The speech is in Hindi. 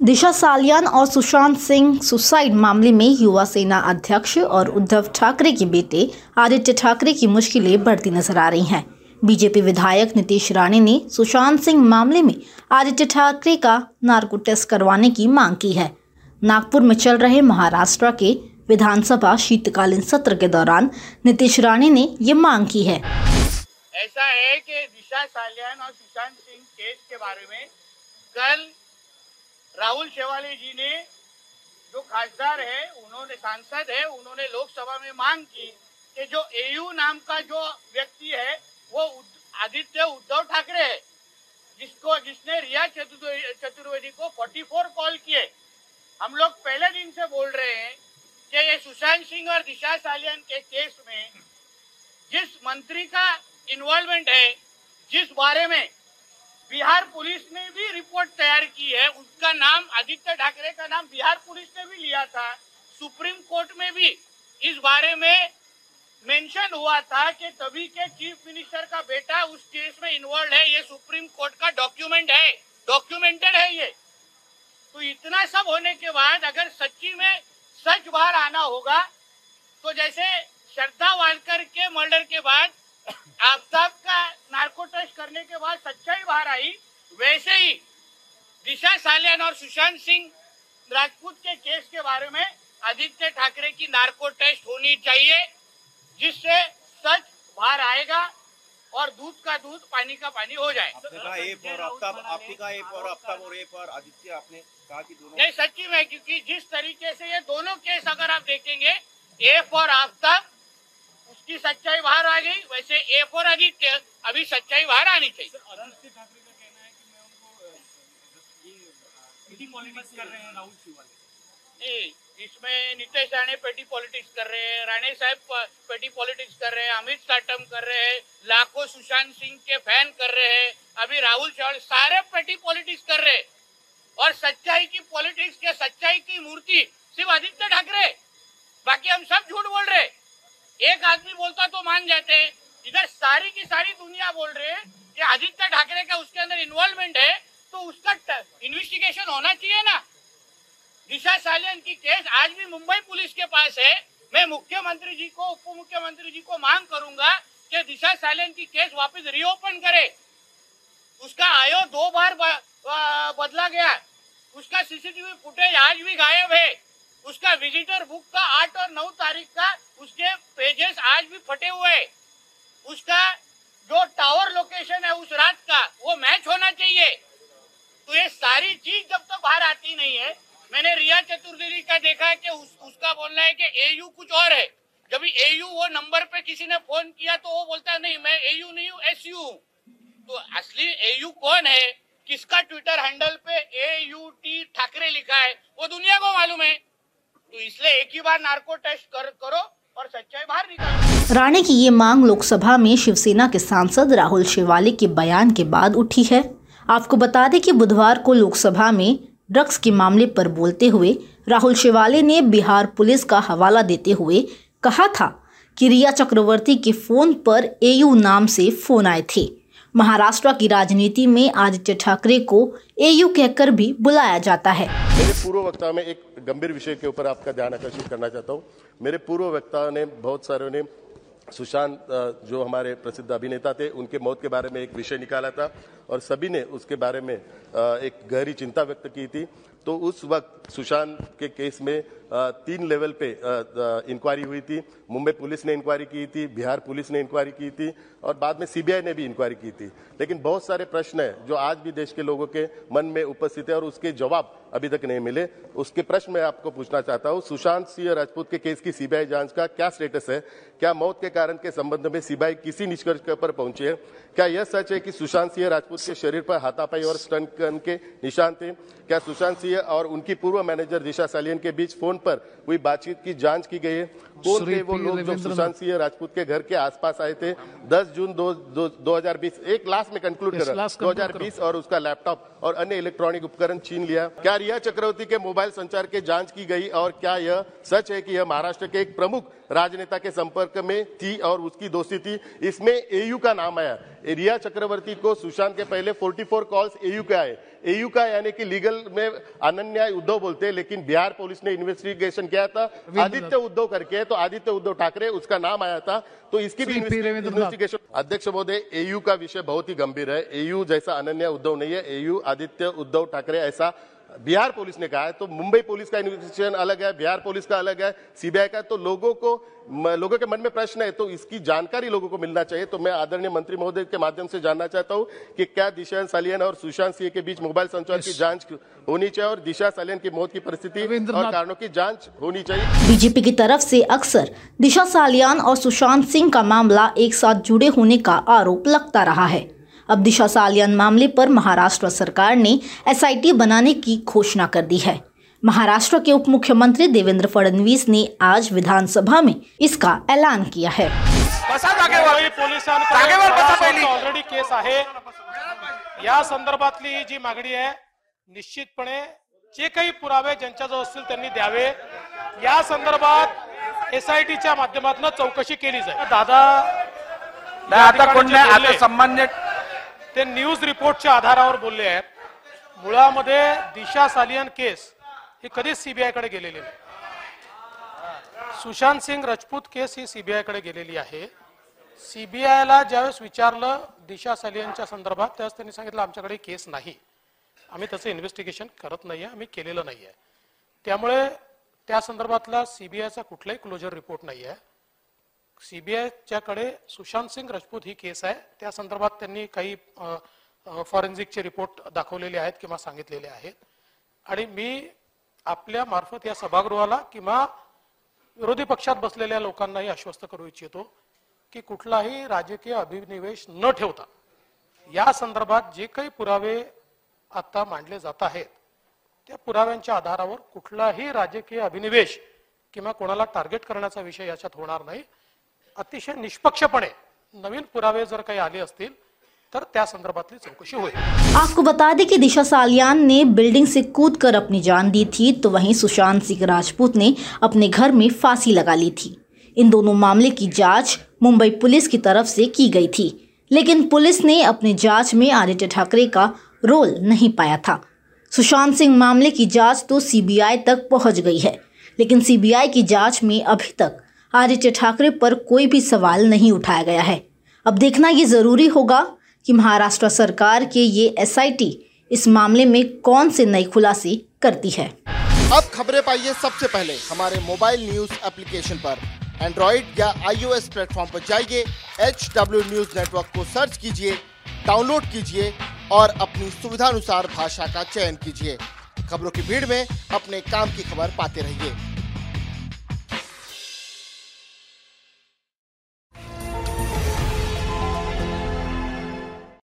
दिशा सालियान और सुशांत सिंह सुसाइड मामले में युवा सेना अध्यक्ष और उद्धव ठाकरे के बेटे आदित्य ठाकरे की मुश्किलें बढ़ती नज़र आ रही हैं। बीजेपी विधायक नीतीश राणे ने सुशांत सिंह मामले में आदित्य ठाकरे का नार्को टेस्ट करवाने की मांग की है। नागपुर में चल रहे महाराष्ट्र के विधानसभा शीतकालीन सत्र के दौरान नीतीश राणे ने ये मांग की है। ऐसा है कि दिशा सालियान और सुशांत सिंह केस के बारे में कल राहुल शेवाले जी ने जो खासदार है, उन्होंने सांसद है, उन्होंने लोकसभा में मांग की कि जो एयू नाम का जो व्यक्ति है, वो आदित्य उद्धव ठाकरे है, जिसको, जिसने रिया चतुर्वेदी को 44 कॉल किए। हम लोग पहले दिन से बोल रहे हैं कि ये सुशांत सिंह और दिशा सालियान के केस में जिस मंत्री का इन्वॉल्वमेंट है, जिस बारे में बिहार पुलिस ने भी रिपोर्ट तैयार की है। उसका नाम आदित्य ठाकरे का नाम बिहार पुलिस ने भी लिया था। सुप्रीम कोर्ट में भी इस बारे में मेंशन हुआ था कि तभी के चीफ मिनिस्टर का बेटा उस केस में इन्वॉल्व है। ये सुप्रीम कोर्ट का डॉक्यूमेंट है। डॉक्यूमेंटेड है ये। तो इतना सब होने के बाद अगर सच्ची में सच बाहर आना होगा तो जैसे श्रद्धा वालकर के मर्डर के बाद आफ्ताब का करने के बाद सच्चाई बाहर आई। वैसे ही दिशा सालियान और सुशांत सिंह राजपूत के केस के बारे में आदित्य ठाकरे की नार्को टेस्ट होनी चाहिए जिससे सच बाहर आएगा और दूध का दूध पानी का पानी हो जाए। आदित्य आपने कहा कि दोनों नहीं सच्ची में क्योंकि जिस तरीके से ये दोनों केस अगर आप देखेंगे ए फॉर आफ्ताब उसकी सच्चाई बाहर आ गई। वैसे ए फॉर आदित्य अभी सच्चाई बाहर आनी चाहिए ठाकरे का कहना है कि मैं उनको अ, ये पिटी पॉलिटिक्स कर रहे हैं राहुल शिवाले नहीं इसमें नीतीश राणे पेटी पॉलिटिक्स कर रहे हैं राणे साहब पेटी पॉलिटिक्स कर रहे हैं अमित साटम कर रहे हैं लाखों सुशांत सिंह के फ़ैन कर रहे हैं अभी राहुल चौहान सारे पेटी पॉलिटिक्स कर रहे हैं। और सच्चाई की पॉलिटिक्स के सच्चाई की मूर्ति सिर्फ़ आदित्य ठाकरे। बाकी हम सब झूठ बोल रहे एक आदमी बोलता तो मान जाते इधर सारी की सारी दुनिया बोल रहे हैं कि आदित्य ठाकरे का उसके अंदर इन्वॉल्वमेंट है तो उसका इन्वेस्टिगेशन होना चाहिए ना। दिशा सालियन की केस आज भी मुंबई पुलिस के पास है। मैं मुख्यमंत्री जी को उप मुख्यमंत्री जी को मांग करूँगा कि दिशा सालियन की केस वापस रीओपन करे। उसका आयो दो बार बदला गया। उसका सीसीटीवी फुटेज आज भी गायब है। उसका विजिटर बुक का आठ और नौ तारीख का उसके पेजेस आज भी फटे हुए हैं। उसका जो टावर लोकेशन है उस रात का वो मैच होना चाहिए। तो ये सारी चीज़ जब तक तो बाहर आती नहीं है मैंने रिया चतुर्वेदी का देखा है कि उस, उसका बोलना है कि एयू कुछ और है। जब एयू वो नंबर पे किसी ने फ़ोन किया तो वो बोलता है नहीं मैं एयू नहीं हूँ एस यू तो असली एयू कौन है? किसका ट्विटर हैंडल पे ए यू टी ठाकरे लिखा है? वो दुनिया को मालूम है। तो इसलिए एक ही बार नार्को टेस्ट कर, करो। और सच्चाई बाहर निकालो। राणे की ये मांग लोकसभा में शिवसेना के सांसद राहुल शिवाले के बयान के बाद उठी है। आपको बता दें कि बुधवार को लोकसभा में ड्रग्स के मामले पर बोलते हुए राहुल शेवाले ने बिहार पुलिस का हवाला देते हुए कहा था कि रिया चक्रवर्ती के फ़ोन पर एयू नाम से फ़ोन आए थे। महाराष्ट्र की राजनीति में आदित्य ठाकरे को एयू कहकर भी बुलाया जाता है। मेरे पूर्व वक्ता में एक गंभीर विषय के ऊपर आपका ध्यान आकर्षित करना चाहता हूँ। मेरे पूर्व वक्ताओं ने, बहुत सारे ने, सुशांत जो हमारे प्रसिद्ध अभिनेता थे, उनके मौत के बारे में एक विषय निकाला था और सभी ने उसके बारे में एक गहरी चिंता व्यक्त की थी। तो उस वक्त सुशांत के केस में तीन लेवल पे इंक्वायरी हुई थी। मुंबई पुलिस ने इंक्वायरी की थी, बिहार पुलिस ने इंक्वायरी की थी, और बाद में सीबीआई ने भी इंक्वायरी की थी। लेकिन बहुत सारे प्रश्न हैं जो आज भी देश के लोगों के मन में उपस्थित है और उसके जवाब अभी तक नहीं मिले। उसके प्रश्न मैं आपको पूछना चाहता हूँ। सुशांत सिंह राजपूत के केस की सीबीआई जाँच का क्या स्टेटस है? क्या मौत के कारण के संबंध में सीबीआई किसी निष्कर्ष पर पहुँची है? क्या यह सच है कि सुशांत सिंह राजपूत के शरीर पर हाथापाई और स्टंट के निशान थे? क्या सुशांत सिंह और उनकी पूर्व मैनेजर दिशा सालियन के बीच फ़ोन पर हुई बातचीत की जाँच की गई है। कौन थे वो लोग जो सुशांत सिंह राजपूत के घर के आसपास आए थे? 10 जून दो, दो, 2020 एक लास्ट में कंक्लूड कर। रहा हूँ। 2020 और उसका लैपटॉप और अन्य इलेक्ट्रॉनिक उपकरण छीन लिया। क्या रिया चक्रवर्ती के मोबाइल संचार के जाँच की गई और क्या यह सच है कि यह महाराष्ट्र के एक प्रमुख राजनेता के संपर्क में थी और उसकी दोस्ती थी? इसमें एयू का नाम आया। रिया चक्रवर्ती को सुशांत के पहले 44 कॉल्स एयू के आए। एयू का यानी कि लीगल में अनन्या उद्धव बोलते हैं लेकिन बिहार पुलिस ने इन्वेस्टिगेशन किया था। आदित्य उद्धव करके तो आदित्य उद्धव ठाकरे उसका नाम आया था तो इसकी भी। इन्वेस्टिगेशन अध्यक्ष महोदय एयू का विषय बहुत ही गंभीर है। एयू जैसा अनन्या उद्धव नहीं है। एयू आदित्य उद्धव ठाकरे ऐसा बिहार पुलिस ने कहा है तो मुंबई पुलिस का इन्वेस्टिगेशन अलग है बिहार पुलिस का अलग है सीबीआई का तो लोगों को लोगों के मन में प्रश्न है तो इसकी जानकारी लोगों को मिलना चाहिए तो मैं आदरणीय मंत्री महोदय के माध्यम से जानना चाहता हूँ कि क्या दिशा सालियन और सुशांत सिंह के बीच मोबाइल संचार की जाँच होनी चाहिए और दिशा सालियन की मौत की परिस्थिति और कारणों की जाँच होनी चाहिए। बीजेपी की तरफ़ से अक्सर दिशा सालियान और सुशांत सिंह का मामला एक साथ जुड़े होने का आरोप लगता रहा है। अब दिशा सालियान मामले पर महाराष्ट्र सरकार ने एसआईटी बनाने की घोषणा कर दी है। महाराष्ट्र के उप मुख्यमंत्री देवेंद्र फडणवीस ने आज विधानसभा में इसका ऐलान किया है। ऑलरेडी केस आहे। या संदर्भातली जी मागणी आहे निश्चितपणे जे काही पुरावे ज्यांच्याजवळ असतील त्यांनी द्यावे. या संदर्भात एसआयटीच्या माध्यमातून चौकशी केली जाईल. दादा आता या कोण ते न्यूज रिपोर्टच्या आधारावर बोलले आहेत. मुळामध्ये दिशा सालियन केस ही कधीच सीबीआयकडे गेलेली नाही. सुशांत सिंग राजपूत केस ही सीबीआयकडे गेलेली आहे. सीबीआयला ज्यावेळेस विचारलं दिशा सालियनच्या संदर्भात त्यावेळेस त्यांनी सांगितलं आमच्याकडे केस नाही. आम्ही त्याचं इन्व्हेस्टिगेशन करत नाही आहे आम्ही केलेलं नाही आहे त्यामुळे त्या संदर्भातला सीबीआयचा कुठलाही क्लोजर रिपोर्ट नाही आहे सीबीआयच्याकडे सुशांत सिंग राजपूत ही केस आहे. त्या संदर्भात त्यांनी काही फॉरेन्सिकचे रिपोर्ट दाखवलेले आहेत किंवा सांगितलेले आहेत. आणि मी आपल्या मार्फत या सभागृहाला किंवा विरोधी पक्षात बसलेल्या लोकांनाही आश्वस्त करू इच्छितो की कुठलाही राजकीय अभिनिवेश न ठेवता या संदर्भात जे काही पुरावे आता मांडले जात आहेत त्या पुराव्यांच्या आधारावर कुठलाही राजकीय अभिनिवेश किंवा कोणाला टार्गेट करण्याचा विषय याच्यात होणार नाही. अतिशय निष्पक्षपणे नवीन पुरावे जर काही आले असतील, तर त्या संदर्भातली चौकशी होईल. आपको बता दें कि दिशा सालियान ने बिल्डिंग से कूदकर अपनी जान दी थी तो वहीं सुशांत सिंह राजपूत ने अपने घर में फांसी लगा ली थी। इन दोनों मामले की जाँच मुंबई पुलिस की तरफ़ से की गई थी, लेकिन पुलिस ने अपनी जाँच में आदित्य ठाकरे का रोल नहीं पाया था। सुशांत सिंह मामले की जाँच तो सीबीआई तक पहुँच गई है, लेकिन सीबीआई की जाँच में अभी तक आदित्य ठाकरे पर कोई भी सवाल नहीं उठाया गया है। अब देखना ये ज़रूरी होगा कि महाराष्ट्र सरकार के ये एसआईटी इस मामले में कौन से नए खुलासे करती है। अब खबरें पाइए सबसे पहले। हमारे मोबाइल न्यूज़ एप्लीकेशन पर। एंड्रॉइड या आईओएस प्लेटफॉर्म पर जाइए एच डब्ल्यू न्यूज़ नेटवर्क को सर्च कीजिए, डाउनलोड कीजिए और अपनी सुविधानुसार भाषा का चयन कीजिए। खबरों की भीड़ में अपने काम की खबर पाते रहिए।